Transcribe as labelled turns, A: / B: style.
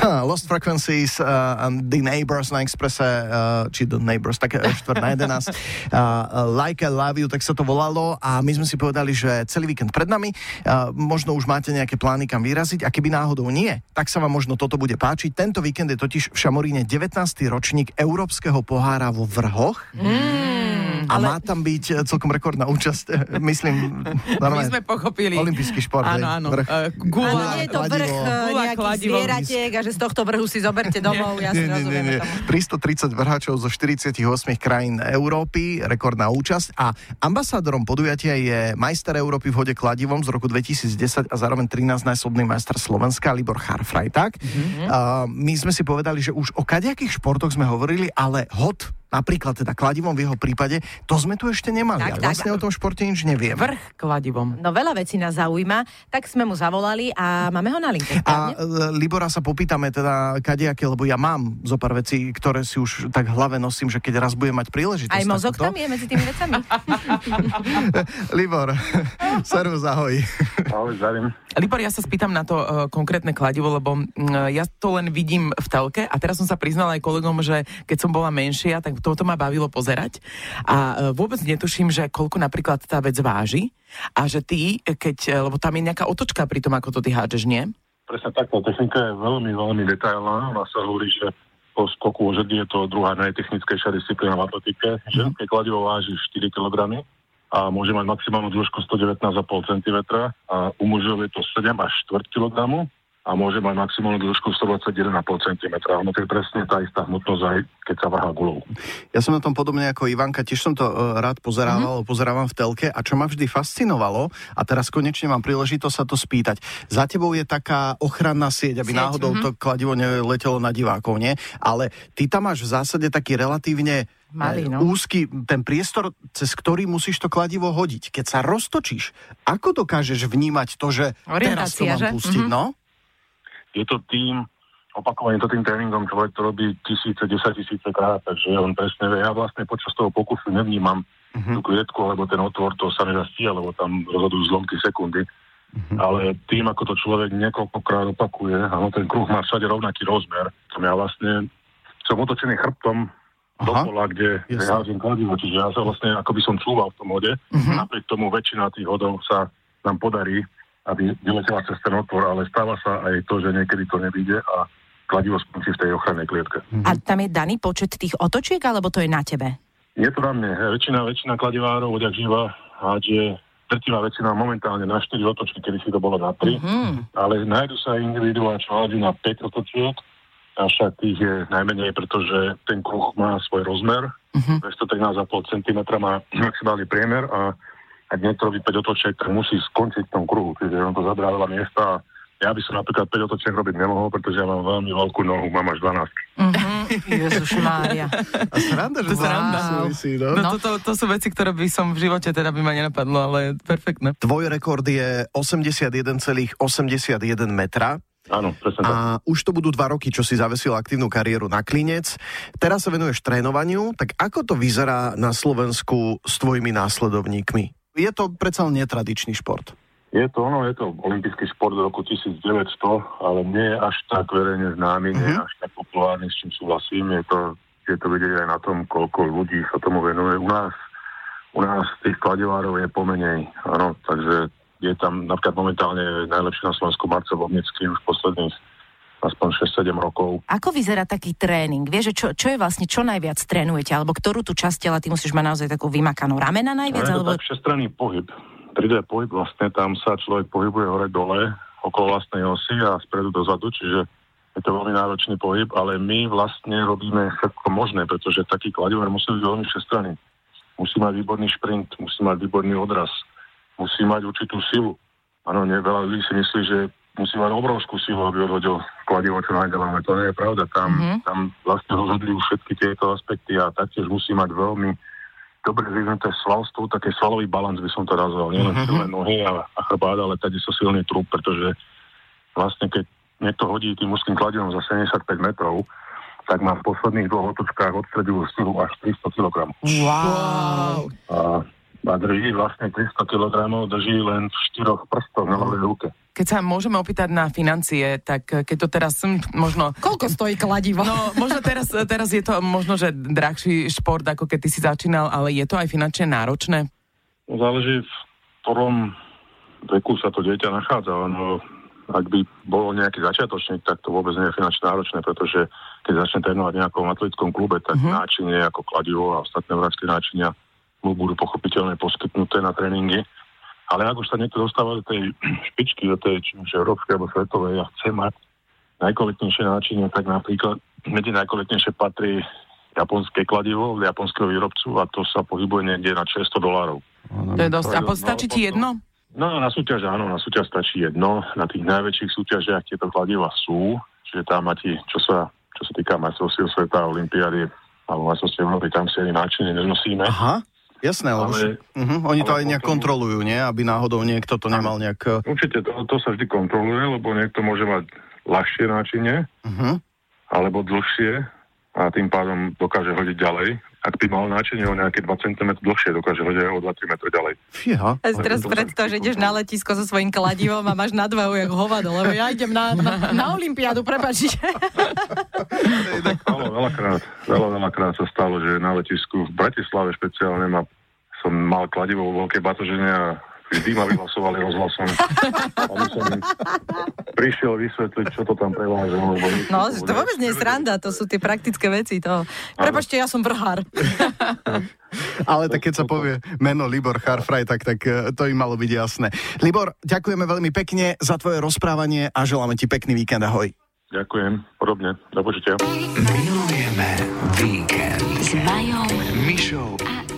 A: Lost Frequencies uh, and The Neighbors na Expresse, uh, či The Neighbors, tak štvrt na 11. Uh, like I Love You, tak sa to volalo a my sme si povedali, že celý víkend pred nami, uh, možno už máte nejaké plány kam vyraziť a keby náhodou nie, tak sa vám možno toto bude páčiť. Tento víkend je totiž v Šamoríne 19. ročník Európskeho pohára vo vrhoch.
B: Mm,
A: ale... má tam byť eh, celkom rekordná účasť, eh, myslím,
B: normálne. My sme pochopili.
A: Olimpijský šport.
B: Áno, áno. Vrch. Uh, gula,
C: áno, nie je to vrch nejakých zvieratiek a že z tohto vrhu si zoberte domov. Ja nie, nie, nie, nie.
A: 330 vrhačov zo 48 krajín Európy, rekordná účasť a ambasádorom podujatia je majster Európy v hode kladivom z roku 2010 a zároveň 13-násobný majster Slovenska Libor Harfrajták. Mm-hmm. Uh, my sme si povedali, že už o kadejakých športoch sme hovorili, ale hod napríklad teda kladivom v jeho prípade, to sme tu ešte nemali. Tak, tak. vlastne o tom športe nič neviem.
B: Vrch kladivom.
C: No veľa vecí nás zaujíma, tak sme mu zavolali a máme ho na linke.
A: A e, Libora sa popýtame teda kadejaké, lebo ja mám zo pár vecí, ktoré si už tak hlave nosím, že keď raz budem mať príležitosť.
C: Aj mozog tam je medzi tými vecami.
A: Libor, servus, ahoj.
D: Ahoj, zdravím.
B: Libor, ja sa spýtam na to uh, konkrétne kladivo, lebo uh, ja to len vidím v telke a teraz som sa priznala aj kolegom, že keď som bola menšia, tak toto ma bavilo pozerať a e, vôbec netuším, že koľko napríklad tá vec váži a že ty, keď, e, lebo tam je nejaká otočka pri tom, ako to ty hádžeš, nie?
D: Presne tak, tá technika je veľmi, veľmi detailná. Ona sa hovorí, že po skoku o je to druhá najtechnickejšia disciplína v atletike. Ženské kladivo váži 4 kg a môže mať maximálnu dĺžku 119,5 cm a u mužov je to 7 až 4 kg a môže mať maximálnu dĺžku 121,5 cm. Ono to je presne tá istá hmotnosť aj keď sa vrhá gulou.
A: Ja som na tom podobne ako Ivanka, tiež som to uh, rád pozerával, mm-hmm. pozerávam v telke a čo ma vždy fascinovalo, a teraz konečne mám príležitosť sa to spýtať, za tebou je taká ochranná sieť, aby sieť, náhodou mm-hmm. to kladivo neletelo na divákov, nie? Ale ty tam máš v zásade taký relatívne Malý, no. úzky ten priestor, cez ktorý musíš to kladivo hodiť. Keď sa roztočíš, ako dokážeš vnímať to, že teraz to mám že? pustiť, mm-hmm. no?
D: Je to tým, opakovane to tým tréningom človek to robí tisíce, desať tisíce krát, takže on presne vie. Ja vlastne počas toho pokusu nevnímam uh-huh. tú klietku, alebo ten otvor, to sa nedá stíha, lebo tam rozhodujú zlomky sekundy. Uh-huh. Ale tým, ako to človek niekoľkokrát opakuje, áno, ten kruh má všade rovnaký rozmer, tam ja vlastne som otočený chrbtom do pola, kde, kde házim kladivo, čiže ja sa vlastne, ako by som čúval v tom hode, uh-huh. napriek tomu väčšina tých hodov sa nám podarí aby vyletela cez ten otvor, ale stáva sa aj to, že niekedy to nevíde a kladivo skončí v tej ochrannej klietke.
C: Mm-hmm. A tam je daný počet tých otočiek, alebo to je na tebe?
D: Je to na mne. Väčšina, väčšina kladivárov, odjak živa, hádže drtivá väčšina momentálne na 4 otočky, kedy si to bolo na 3, mm-hmm. ale nájdu sa aj individuá, čo hádžu na 5 otočiek, avšak tých je najmenej, pretože ten kruh má svoj rozmer, mm-hmm. 213,5 cm má maximálny priemer a ak niekto robí 5 otočiek, tak musí skončiť v tom kruhu, čiže on to zabrá veľa miesta ja by som napríklad 5 otočiek robiť nemohol, pretože ja mám veľmi veľkú nohu, mám až 12.
C: Mm-hmm. Ježiš Mária.
A: A sranda, že to sranda. Súvisí, no?
B: no, to, to, to, sú veci, ktoré by som v živote teda by ma nenapadlo, ale perfektné.
A: Tvoj rekord je 81,81 metra.
D: Áno, presne
A: A už to budú dva roky, čo si zavesil aktívnu kariéru na klinec. Teraz sa venuješ trénovaniu, tak ako to vyzerá na Slovensku s tvojimi následovníkmi? Je to predsa netradičný šport.
D: Je to ono, je to olimpijský šport z roku 1900, ale nie je až tak verejne známy, uh-huh. nie je mhm. až tak populárny, s čím súhlasím. Je to, je to vidieť aj na tom, koľko ľudí sa tomu venuje. U nás, u nás tých skladevárov je pomenej, áno, takže je tam napríklad momentálne najlepší na Slovensku Marcel Vobnický už posledných aspoň 6-7 rokov.
C: Ako vyzerá taký tréning? Vieš, čo, čo je vlastne, čo najviac trénujete? Alebo ktorú tú časť tela ty musíš mať naozaj takú vymakanú? Ramena najviac?
D: No,
C: alebo...
D: tak všestranný pohyb. 3D pohyb vlastne, tam sa človek pohybuje hore-dole okolo vlastnej osy a spredu dozadu, čiže je to veľmi náročný pohyb, ale my vlastne robíme všetko možné, pretože taký kladiver musí byť veľmi všestranný. Musí mať výborný šprint, musí mať výborný odraz, musí mať určitú silu. Áno, veľa ľudí si myslí, že musí mať obrovskú silu, aby odhodil kladivo čo najďalej. To nie je pravda. Tam, mm-hmm. tam vlastne rozhodujú všetky tieto aspekty a taktiež musí mať veľmi dobre vyvinuté svalstvo, také svalový balans by som to nazval. Nie len mm-hmm. silné nohy a, a chrbát, ale tady sú silný trup, pretože vlastne keď niekto hodí tým úzkým kladivom za 75 metrov, tak má v posledných dvoch otočkách odstredivú silu až 300 kg.
C: Wow!
D: A A drží vlastne 300 kg, drží len v štyroch prstoch na ľavej ruke.
B: Keď sa môžeme opýtať na financie, tak keď to teraz hm, možno...
C: Koľko stojí kladivo?
B: No, možno teraz, teraz je to možno, že drahší šport, ako keď ty si začínal, ale je to aj finančne náročné?
D: No, záleží v ktorom veku sa to dieťa nachádza. No, ak by bolo nejaký začiatočník, tak to vôbec nie je finančne náročné, pretože keď začne trénovať v nejakom atletickom klube, tak mm-hmm. náčinie ako kladivo a ostatné vrátske náčinia mu budú pochopiteľne poskytnuté na tréningy. Ale ak už sa niekto dostáva do tej špičky, do tej či už európskej alebo svetovej a chce mať najkvalitnejšie náčinie, tak napríklad medzi najkvalitnejšie patrí japonské kladivo od japonského výrobcu a to sa pohybuje niekde na 600 dolárov.
B: To je dosť. A stačí ti jedno?
D: No na súťaž áno, na súťaž stačí jedno. Na tých najväčších súťažiach tieto kladiva sú, čiže tam máte, čo sa, čo sa týka majstrovstiev sveta, olimpiády alebo majstrovstiev Európy, tam si ani náčine nenosíme.
A: Aha. Jasné, ale, ale uh-huh, oni to aj nejak potom... kontrolujú, nie? Aby náhodou niekto to nemal nejak... Eh,
D: Určite, to, to sa vždy kontroluje, lebo niekto môže mať ľahšie náčinie, uh-huh. alebo dlhšie a tým pádom dokáže hodiť ďalej. Ak by mal náčinie o nejaké 2 cm dlhšie, dokáže hodiť aj o 2-3 m ďalej.
A: Fíha.
C: A teraz predstav, že ideš na letisko so svojím kladivom a máš nadvahu jak hovado, lebo ja idem na, na, na Olympiádu, prepačiť.
D: Veľakrát, veľa, veľakrát sa stalo, že na letisku v Bratislave špeciálne ma, som mal kladivo vo veľkej batožene a vždy ma vyhlasovali rozhlasom. A som prišiel vysvetliť, čo to tam preváža.
C: No, to, to vôbec nie je sranda, to sú tie praktické veci. To... Prepačte, ja som vrhár.
A: Ale tak keď sa povie meno Libor Charfraj, tak, tak e, to im malo byť jasné. Libor, ďakujeme veľmi pekne za tvoje rozprávanie a želáme ti pekný víkend. Ahoj.
D: Ďakujem, podobne. Do počutia.
E: Milujeme víkend s Majom, Mišou a